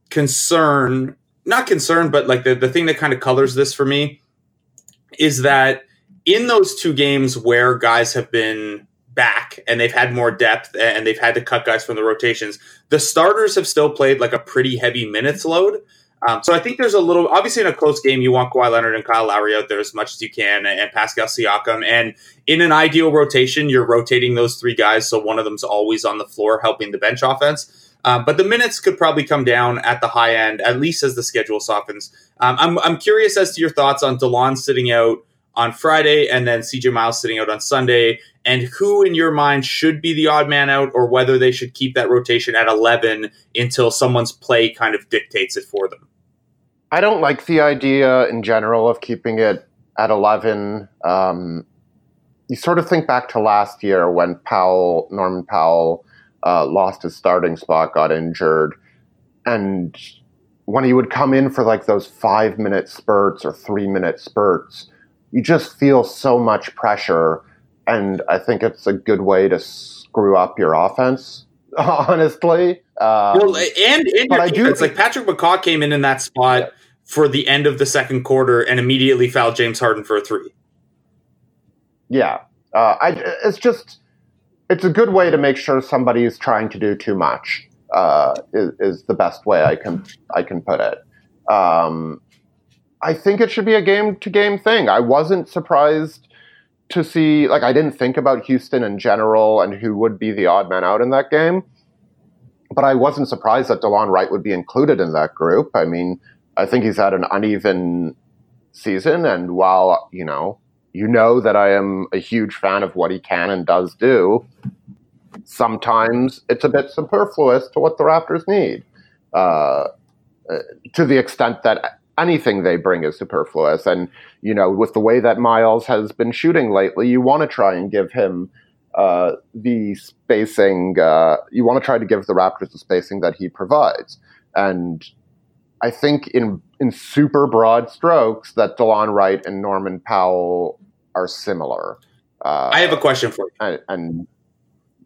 concern, not concern, but like the, the thing that kind of colors this for me is that in those two games where guys have been back and they've had more depth and they've had to cut guys from the rotations, the starters have still played like a pretty heavy minutes load. Um, so I think there's a little, obviously in a close game, you want Kawhi Leonard and Kyle Lowry out there as much as you can and, Pascal Siakam. And in an ideal rotation, you're rotating those three guys. So one of them's always on the floor helping the bench offense. Um, but the minutes could probably come down at the high end, at least as the schedule softens. Um, I'm, I'm curious as to your thoughts on Delon sitting out on Friday and then CJ Miles sitting out on Sunday and who in your mind should be the odd man out, or whether they should keep that rotation at 11 until someone's play kind of dictates it for them. I don't like the idea in general of keeping it at 11. Um, you sort of think back to last year when Powell, Norman Powell, uh, lost his starting spot, got injured, and when he would come in for like those five minute spurts or three minute spurts, you just feel so much pressure. And I think it's a good way to screw up your offense, <laughs> honestly. Um, well, and, and but I do it's like Patrick McCaw came in in that spot yeah. for the end of the second quarter and immediately fouled James Harden for a three. Yeah, uh, I, it's just it's a good way to make sure somebody's trying to do too much uh, is, is, the best way I can I can put it. Um, I think it should be a game to game thing. I wasn't surprised to see like I didn't think about Houston in general and who would be the odd man out in that game, but I wasn't surprised that Delon Wright would be included in that group. I mean, I think he's had an uneven season, and while you know you know that I am a huge fan of what he can and does do sometimes it's a bit superfluous to what the Raptors need, uh, to the extent that anything they bring is superfluous. And, you know, with the way that Miles has been shooting lately, you want to try and give him uh, the spacing, uh, you want to try to give the Raptors the spacing that he provides. And I think in, in super broad strokes that Delon Wright and Norman Powell are similar. Uh, I have a question for you. And, and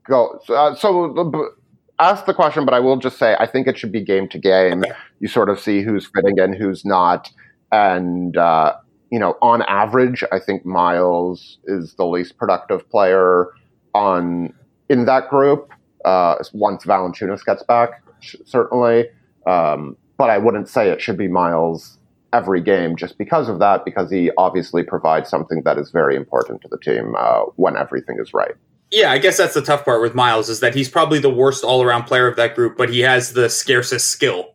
go. Uh, so ask the question, but I will just say I think it should be game to game. Okay. You sort of see who's fitting in, who's not, and uh, you know, on average, I think Miles is the least productive player on in that group. Uh, once Valanciunas gets back, certainly, um, but I wouldn't say it should be Miles every game just because of that, because he obviously provides something that is very important to the team uh, when everything is right. Yeah, I guess that's the tough part with Miles is that he's probably the worst all around player of that group, but he has the scarcest skill.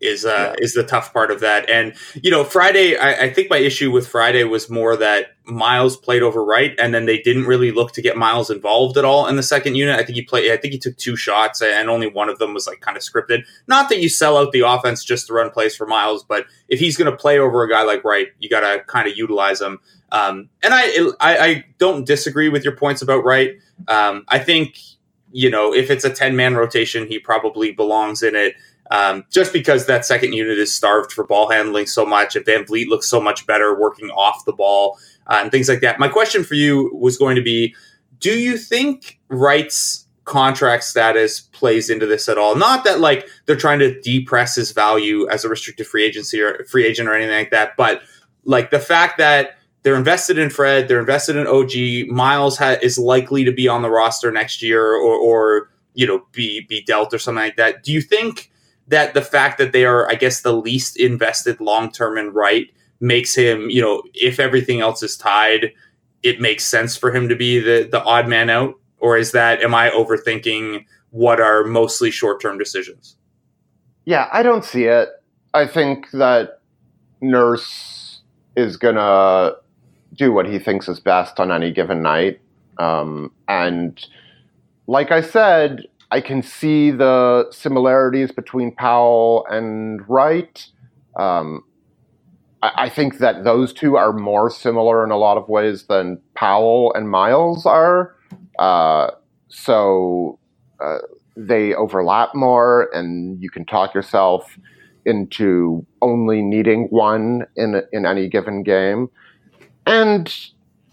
Is uh yeah. is the tough part of that, and you know Friday. I, I, think my issue with Friday was more that Miles played over Wright, and then they didn't really look to get Miles involved at all in the second unit. I think he played. I think he took two shots, and only one of them was like kind of scripted. Not that you sell out the offense just to run plays for Miles, but if he's going to play over a guy like Wright, you got to kind of utilize him. Um, and I, I, I don't disagree with your points about Wright. Um, I think you know if it's a ten man rotation, he probably belongs in it. Um, just because that second unit is starved for ball handling so much, if VanVleet looks so much better working off the ball uh, and things like that. My question for you was going to be: Do you think Wright's contract status plays into this at all? Not that like they're trying to depress his value as a restricted free agency or free agent or anything like that, but like the fact that they're invested in Fred. They're invested in OG. Miles ha- is likely to be on the roster next year, or, or you know, be be dealt or something like that. Do you think that the fact that they are, I guess, the least invested long term in Wright makes him, you know, if everything else is tied, it makes sense for him to be the the odd man out, or is that am I overthinking what are mostly short term decisions? Yeah, I don't see it. I think that Nurse is gonna do what he thinks is best on any given night. Um, and like I said, I can see the similarities between Powell and Wright. Um, I, I, think that those two are more similar in a lot of ways than Powell and Miles are. Uh, so uh, they overlap more, and you can talk yourself into only needing one in in any given game. And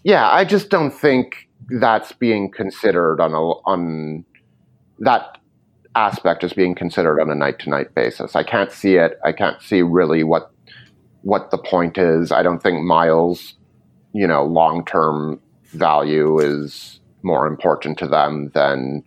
yeah, I just don't think that's being considered on a on that aspect is being considered on a night to night basis. I can't see it. I can't see really what what the point is. I don't think Miles, you know, long term value is more important to them than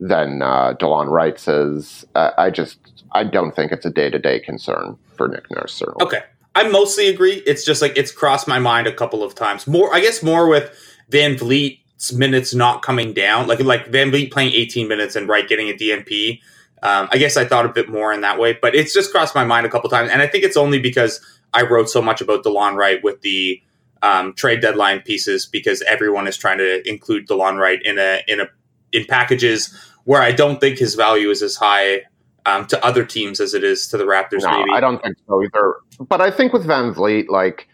than uh, Delon Wright says. Uh, I just I don't think it's a day to day concern for Nick Nurse. Certainly. Okay, I mostly agree. It's just like it's crossed my mind a couple of times. More, I guess, more with VanVleet's minutes not coming down. Like like VanVleet playing 18 minutes and Wright getting a DNP. Um, I guess I thought a bit more in that way, but it's just crossed my mind a couple times, and I think it's only because I wrote so much about Delon Wright with the um, trade deadline pieces because everyone is trying to include Delon Wright in a in a in packages where I don't think his value is as high um, to other teams as it is to the Raptors. No, maybe I don't think so either. But I think with VanVleet, like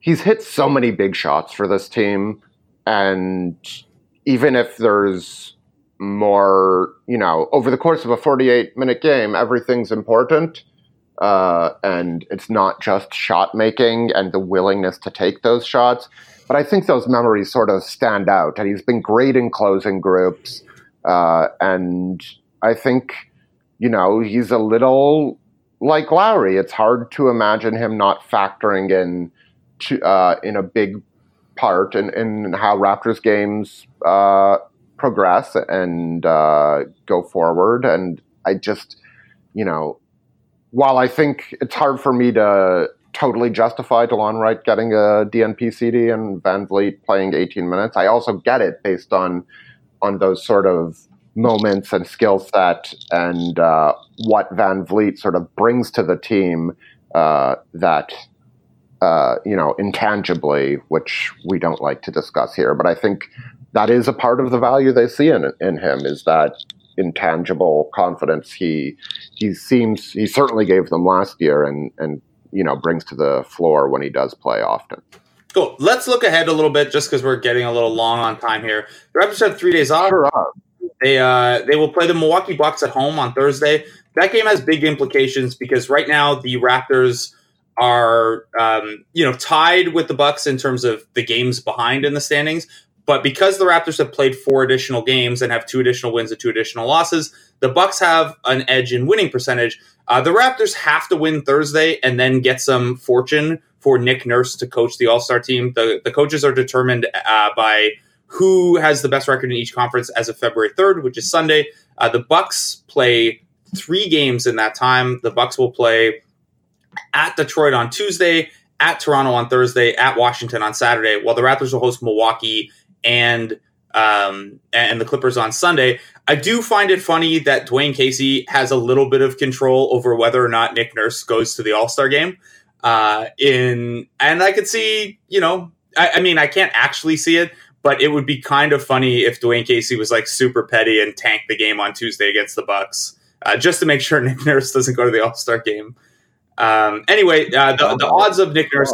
he's hit so many big shots for this team, and even if there's more, you know, over the course of a 48 minute game, everything's important. Uh, and it's not just shot making and the willingness to take those shots. But I think those memories sort of stand out. And he's been great in closing groups. Uh, and I think, you know, he's a little like Lowry. It's hard to imagine him not factoring in to, uh, in a big part in, in how Raptors games uh, progress and uh, go forward. And I just, you know, while I think it's hard for me to totally justify Delon Wright getting a DNP CD and VanVleet playing 18 minutes, I also get it based on on those sort of moments and skill set and uh, what VanVleet sort of brings to the team uh, that uh, you know intangibly, which we don't like to discuss here. But I think that is a part of the value they see in in him is that intangible confidence he he seems he certainly gave them last year and and you know brings to the floor when he does play often. Cool. Let's look ahead a little bit, just because we're getting a little long on time here. The Raptors have three days off. Sure They uh, they will play the Milwaukee Bucks at home on Thursday. That game has big implications because right now the Raptors are um, you know tied with the Bucks in terms of the games behind in the standings. But because the Raptors have played four additional games and have two additional wins and two additional losses, the Bucks have an edge in winning percentage. Uh, the Raptors have to win Thursday and then get some fortune for Nick Nurse to coach the All Star team. The the coaches are determined uh, by who has the best record in each conference as of February third, which is Sunday. Uh, the Bucks play three games in that time. The Bucks will play at Detroit on Tuesday, at Toronto on Thursday, at Washington on Saturday, while the Raptors will host Milwaukee and um, and the Clippers on Sunday. I do find it funny that Dwane Casey has a little bit of control over whether or not Nick Nurse goes to the All Star game. Uh, in and I could see, you know, I, I, mean, I can't actually see it, but it would be kind of funny if Dwane Casey was like super petty and tanked the game on Tuesday against the Bucks, uh, just to make <laughs> sure Nick Nurse doesn't go to the All Star game. Um, anyway, uh, the, the, odds of Nick Nurse,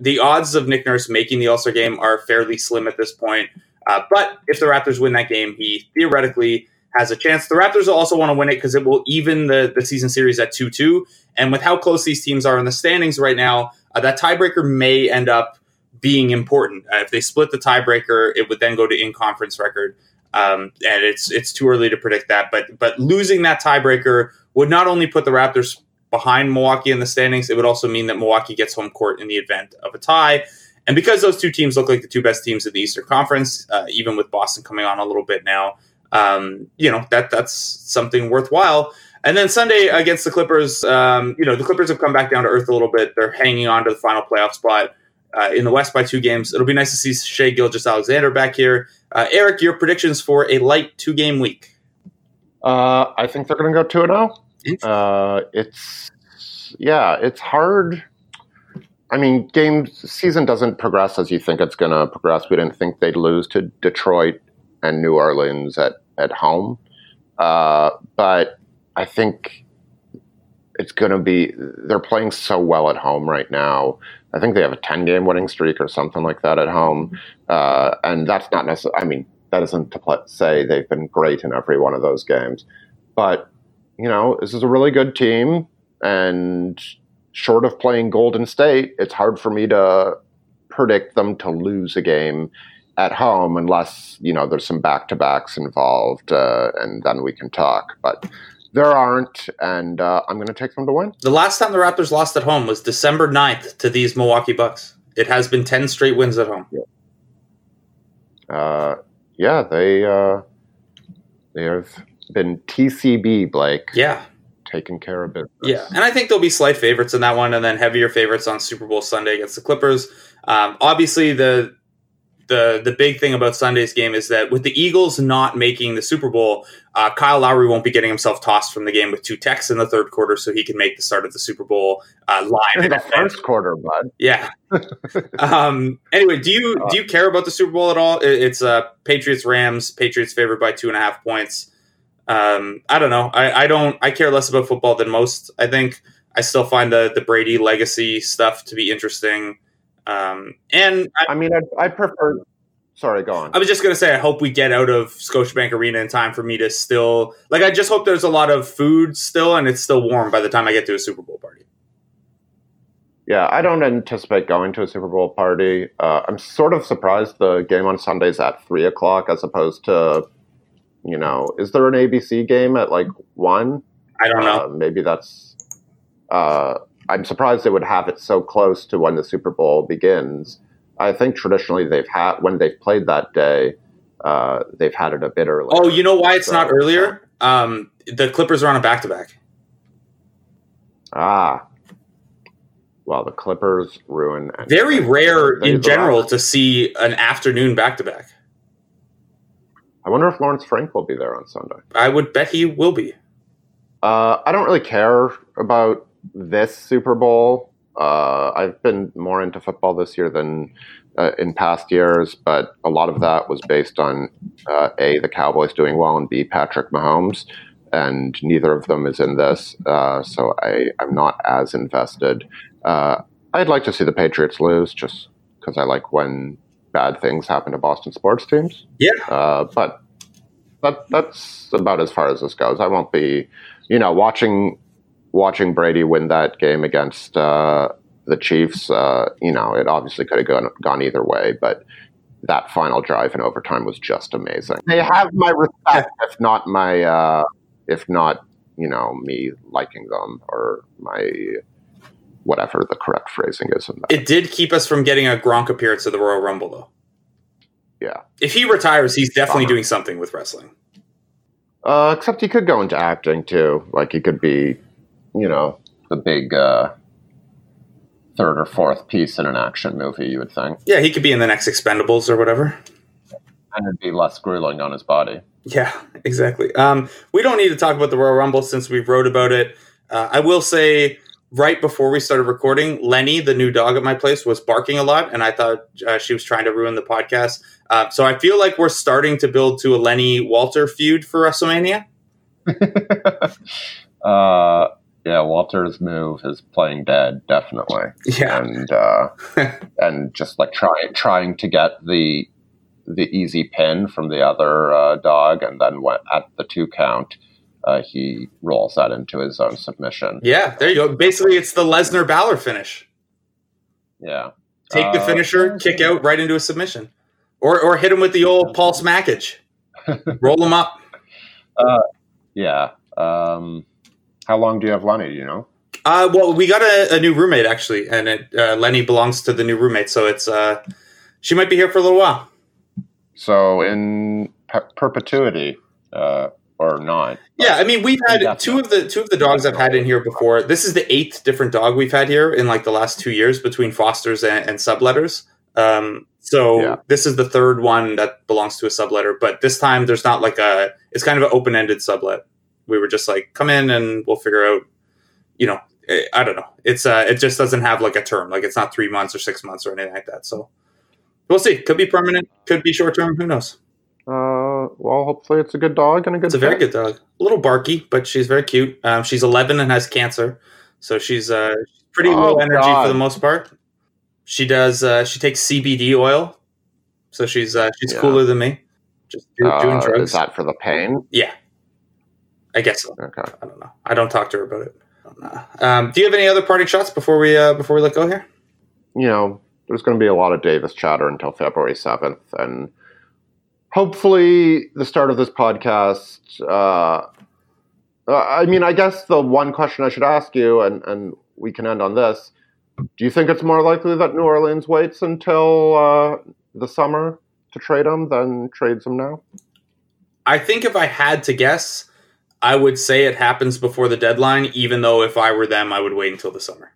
the odds of Nick Nurse making the All Star game are fairly slim at this point. Uh, but if the Raptors win that game, he theoretically has a chance. The Raptors will also want to win it because it will even the, the season series at 2 2. And with how close these teams are in the standings right now, uh, that tiebreaker may end up being important. Uh, if they split the tiebreaker, it would then go to in conference record. Um, and it's it's too early to predict that. But but losing that tiebreaker would not only put the Raptors behind Milwaukee in the standings, it would also mean that Milwaukee gets home court in the event of a tie. And because those two teams look like the two best teams in the Eastern Conference, uh, even with Boston coming on a little bit now, um, you know that that's something worthwhile. And then Sunday against the Clippers, um, you know the Clippers have come back down to earth a little bit. They're hanging on to the final playoff spot uh, in the West by two games. It'll be nice to see Shai Gilgeous-Alexander back here. Uh, Eric, your predictions for a light two game week? Uh, I think they're going to go two and zero. Oh. Uh, it's yeah, it's hard. I mean, game season doesn't progress as you think it's going to progress. We didn't think they'd lose to Detroit and New Orleans at at home, uh, but I think it's going to be. They're playing so well at home right now. I think they have a ten game winning streak or something like that at home, uh, and that's not necessarily. I mean, that isn't to say they've been great in every one of those games, but you know, this is a really good team, and short of playing Golden State, it's hard for me to predict them to lose a game at home unless you know there's some back to backs involved, uh, and then we can talk. But there aren't, and uh, I'm going to take them to win. The last time the Raptors lost at home was December 9th to these Milwaukee Bucks. It has been 10 straight wins at home. Yeah, uh, yeah they uh, they have been TCB, Blake. Yeah. Taking care of business. Yeah. And I think there'll be slight favorites in that one and then heavier favorites on Super Bowl Sunday against the Clippers. Um, obviously, the the the big thing about Sunday's game is that with the Eagles not making the Super Bowl, uh, Kyle Lowry won't be getting himself tossed from the game with two techs in the third quarter, so he can make the start of the Super Bowl uh, live. In the first quarter, bud. Yeah. <laughs> um, anyway, do you do you care about the Super Bowl at all? It, it's uh, Patriots Rams. Patriots favored by two and a half points. Um, I don't know. I, I don't. I care less about football than most. I think I still find the the Brady legacy stuff to be interesting. Um, and I, I mean, I, I prefer. Sorry, go on. I was just gonna say, I hope we get out of Scotiabank Arena in time for me to still like. I just hope there's a lot of food still, and it's still warm by the time I get to a Super Bowl party. Yeah, I don't anticipate going to a Super Bowl party. Uh, I'm sort of surprised the game on Sundays at three o'clock as opposed to, you know, is there an ABC game at like one? I don't know. Uh, maybe that's. Uh, I'm surprised they would have it so close to when the Super Bowl begins. I think traditionally they've had when they've played that day, uh, they've had it a bit earlier. oh, you know why it's So- not earlier? Um, the Clippers are on a back to back. Ah. Well, the Clippers ruin. And Very rare in general to see an afternoon back to back. I wonder if Lawrence Frank will be there on Sunday. I would bet he will be. Uh, I don't really care about this Super Bowl. Uh, I've been more into football this year than uh, in past years, but a lot of that was based on uh, a the Cowboys doing well and b Patrick Mahomes, and neither of them is in this, uh, so I I'm not as invested. Uh, I'd like to see the Patriots lose, just because I like when bad things happen to Boston sports teams. Yeah. Uh, but that that's about as far as this goes. I won't be, you know, watching watching Brady win that game against uh, the Chiefs. Uh, you know, it obviously could have gone gone either way, but that final drive in overtime was just amazing. They have my respect, if not my, uh, if not, you know, me liking them or my whatever the correct phrasing is. In that. It did keep us from getting a Gronk appearance at the Royal Rumble, though. Yeah. If he retires, he's definitely Bummer. doing something with wrestling. Uh, except he could go into acting too. Like he could be, you know, the big uh, third or fourth piece in an action movie. You would think, Yeah, he could be in the next Expendables or whatever. and it'd be less grueling on his body. Yeah, exactly. Um, we don't need to talk about the Royal Rumble since we wrote about it. Uh, I will say, right before we started recording, Lenny, the new dog at my place, was barking a lot, and I thought uh, she was trying to ruin the podcast. Uh, so I feel like we're starting to build to a Lenny Walter feud for WrestleMania. <laughs> uh, yeah, Walter's move is playing dead, definitely, Yeah, and uh, <laughs> and just like trying trying to get the the easy pin from the other uh, dog, and then when, at the two count, uh, he rolls that into his own submission. yeah. There you go. Basically, it's the Lesnar Balor finish. Yeah. Take the Uh, finisher, kick out right into a submission, or or hit him with the old Paul Smackage. <laughs> Roll him up. Yeah. Um, how long do you have Lenny? You know? Uh, well, we got a, a new roommate actually, and it, uh, Lenny belongs to the new roommate, so it's uh, she might be here for a little while. So in per- perpetuity, uh, or not? Yeah, I mean, we've had Definitely. two of the two of the dogs I've had in here before. This is the eighth different dog we've had here in like the last two years between fosters and, and subletters. Um, so Yeah. this is the third one that belongs to a subletter, but this time there's not like a. It's kind of an open ended sublet. We were just like, come in and we'll figure out. You know, eh, I don't know. It's uh, it just doesn't have like a term. Like it's not three months or six months or anything like that. So we'll see. Could be permanent. Could be short term. Who knows? Uh, well, hopefully it's a good dog and a good. It's a very good dog. A little barky, but she's very cute. Um, she's 11 and has cancer, so she's uh, pretty Oh, low energy God. for the most part. She does. Uh, she takes CBD oil, so she's uh, she's Yeah. cooler than me. Just do, doing Uh, drugs. is that for the pain? yeah, I guess so. Okay. I don't know. I don't talk to her about it. Don't. Um, do you have any other parting shots before we uh, before we let go here? You know, there's going to be a lot of Davis chatter until February seventh, and hopefully the start of this podcast. Uh, uh, I mean, I guess the one question I should ask you, and and we can end on this. Do you think it's more likely that New Orleans waits until uh, the summer to trade him than trades him now? I think if I had to guess, I would say it happens before the deadline. Even though if I were them, I would wait until the summer.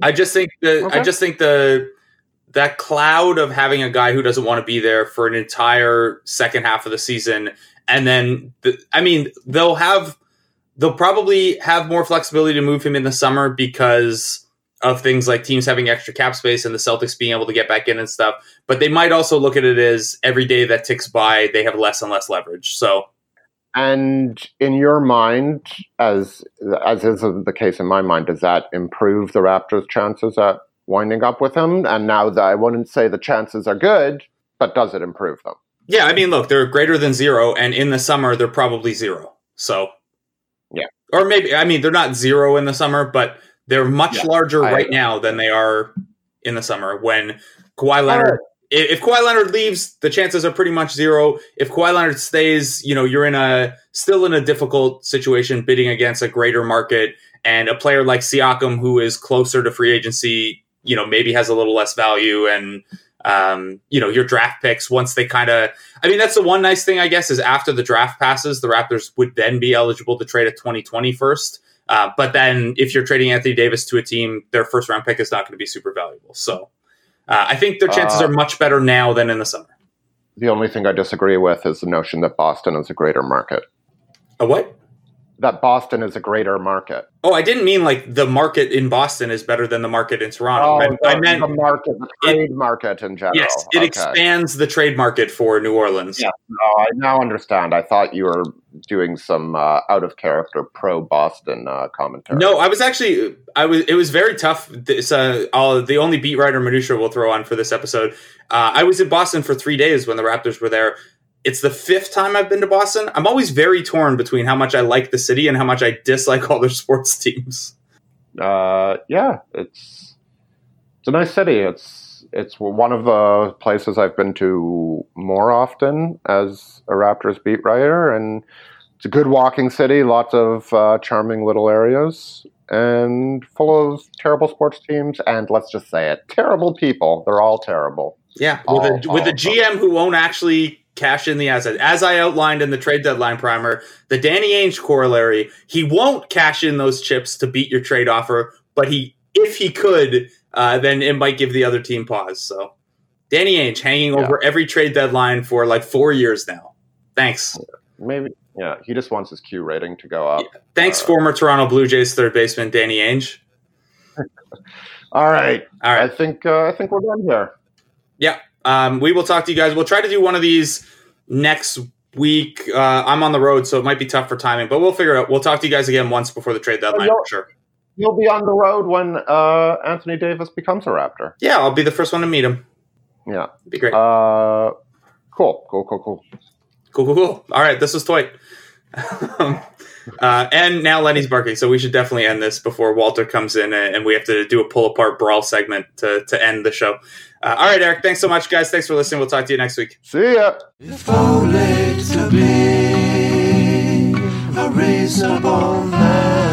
I just think the I just think the that cloud of having a guy who doesn't want to be there for an entire second half of the season, and then the, I mean they'll have they'll probably have more flexibility to move him in the summer because of things like teams having extra cap space and the Celtics being able to get back in and stuff. But they might also look at it as every day that ticks by, they have less and less leverage. So, and in your mind, as as is the case in my mind, does that improve the Raptors' chances at winding up with him? And now that I wouldn't say the chances are good, but does it improve them? Yeah, I mean, look, they're greater than zero, and in the summer they're probably zero. So, yeah, or maybe I mean they're not zero in the summer, but they're much yeah, larger I, right now than they are in the summer when Kawhi Leonard. Oh. If Kawhi Leonard leaves, the chances are pretty much zero. If Kawhi Leonard stays, you know, you're in a still in a difficult situation bidding against a greater market and a player like Siakam who is closer to free agency, you know, maybe has a little less value and um, you know, your draft picks once they kind of I mean, that's the one nice thing I guess is after the draft passes, the Raptors would then be eligible to trade a 2020 first. Uh, but then if you're trading Anthony Davis to a team, their first round pick is not going to be super valuable. So uh, I think their chances uh, are much better now than in the summer. The only thing I disagree with is the notion that Boston is a greater market. A what? That Boston is a greater market. Oh, I didn't mean like the market in Boston is better than the market in Toronto. Oh, I, I meant the market, the trade it, market in general. Yes, it okay. expands the trade market for New Orleans. Yeah, no, I now understand. I thought you were doing some uh, out of character pro Boston uh, commentary. No, I was actually. I was. It was very tough. This, uh, all the only beat writer minutia we'll throw on for this episode. Uh, I was in Boston for three days when the Raptors were there it's the fifth time I've been to Boston. I'm always very torn between how much I like the city and how much I dislike all their <laughs> sports teams. Uh, yeah, it's it's a nice city. It's it's one of the places I've been to more often as a Raptors beat writer, and it's a good walking city. Lots of uh, charming little areas, and full of terrible sports teams. And let's just say it, terrible people. They're all terrible. Yeah, with a with a GM who won't actually cash in the asset. As I outlined in the trade deadline primer, the Danny Ainge corollary, he won't cash in those chips to beat your trade offer, but he, if he could, uh, then it might give the other team pause. So Danny Ainge hanging yeah. over every trade deadline for like four years now. Thanks. Maybe, yeah, he just wants his Q rating to go up. Yeah. Thanks, uh, former Toronto Blue Jays third baseman Danny Ainge. <laughs> All right, all right. I think uh, I think we're done here. Yeah, um, we will talk to you guys. We'll try to do one of these next week. Uh, I'm on the road, so it might be tough for timing, but we'll figure it out. We'll talk to you guys again once before the trade deadline for sure. You'll be on the road when uh, Anthony Davis becomes a Raptor. Yeah, I'll be the first one to meet him. Yeah, It'd be great. Uh, cool, cool, cool, cool, cool, cool, cool. All right, this was Toit. <laughs> uh, and now Lenny's barking, so we should definitely end this before Walter comes in and we have to do a pull apart brawl segment to, to end the show. Uh, all right, Eric. Thanks so much, guys. Thanks for listening. We'll talk to you next week. See ya. If only to be a reasonable man.